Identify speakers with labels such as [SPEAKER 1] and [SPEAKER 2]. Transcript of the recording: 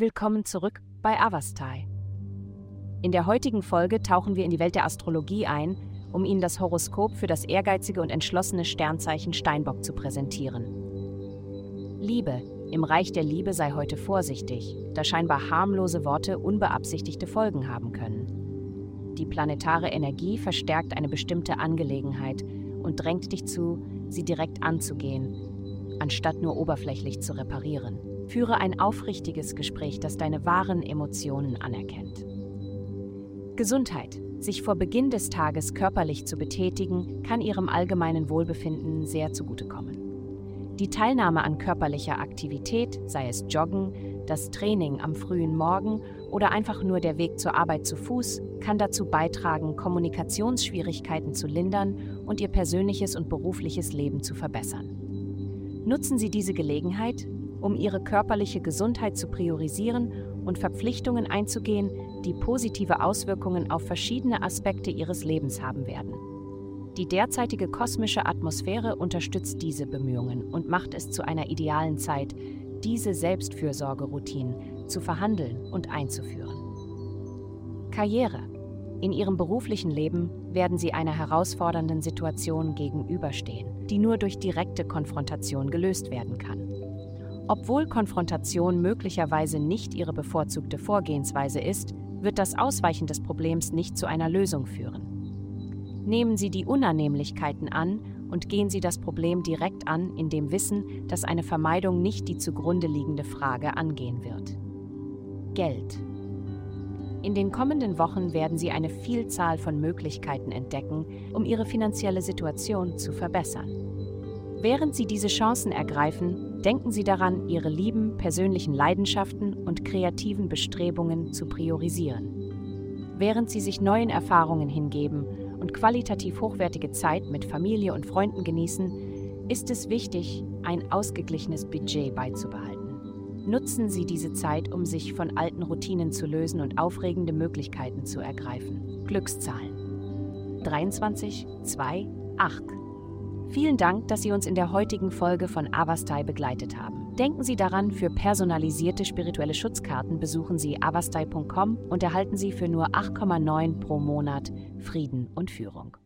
[SPEAKER 1] Willkommen zurück bei Avastai. In der heutigen Folge tauchen wir in die Welt der Astrologie ein, um Ihnen das Horoskop für das ehrgeizige und entschlossene Sternzeichen Steinbock zu präsentieren. Liebe. Im Reich der Liebe sei heute vorsichtig, da scheinbar harmlose Worte unbeabsichtigte Folgen haben können. Die planetare Energie verstärkt eine bestimmte Angelegenheit und drängt dich zu, sie direkt anzugehen, anstatt nur oberflächlich zu reparieren. Führe ein aufrichtiges Gespräch, das deine wahren Emotionen anerkennt. Gesundheit. Sich vor Beginn des Tages körperlich zu betätigen, kann ihrem allgemeinen Wohlbefinden sehr zugutekommen. Die Teilnahme an körperlicher Aktivität, sei es Joggen, das Training am frühen Morgen oder einfach nur der Weg zur Arbeit zu Fuß, kann dazu beitragen, Kommunikationsschwierigkeiten zu lindern und Ihr persönliches und berufliches Leben zu verbessern. Nutzen Sie diese Gelegenheit, um Ihre körperliche Gesundheit zu priorisieren und Verpflichtungen einzugehen, die positive Auswirkungen auf verschiedene Aspekte Ihres Lebens haben werden. Die derzeitige kosmische Atmosphäre unterstützt diese Bemühungen und macht es zu einer idealen Zeit, diese Selbstfürsorgeroutinen zu verhandeln und einzuführen. Karriere. In Ihrem beruflichen Leben werden Sie einer herausfordernden Situation gegenüberstehen, die nur durch direkte Konfrontation gelöst werden kann. Obwohl Konfrontation möglicherweise nicht Ihre bevorzugte Vorgehensweise ist, wird das Ausweichen des Problems nicht zu einer Lösung führen. Nehmen Sie die Unannehmlichkeiten an und gehen Sie das Problem direkt an, in dem Wissen, dass eine Vermeidung nicht die zugrunde liegende Frage angehen wird. Geld. In den kommenden Wochen werden Sie eine Vielzahl von Möglichkeiten entdecken, um Ihre finanzielle Situation zu verbessern. Während Sie diese Chancen ergreifen, denken Sie daran, Ihre lieben persönlichen Leidenschaften und kreativen Bestrebungen zu priorisieren. Während Sie sich neuen Erfahrungen hingeben und qualitativ hochwertige Zeit mit Familie und Freunden genießen, ist es wichtig, ein ausgeglichenes Budget beizubehalten. Nutzen Sie diese Zeit, um sich von alten Routinen zu lösen und aufregende Möglichkeiten zu ergreifen. Glückszahlen 23, 2, 8. Vielen Dank, dass Sie uns in der heutigen Folge von Avastai begleitet haben. Denken Sie daran, für personalisierte spirituelle Schutzkarten besuchen Sie avastai.com und erhalten Sie für nur 8,9 pro Monat Frieden und Führung.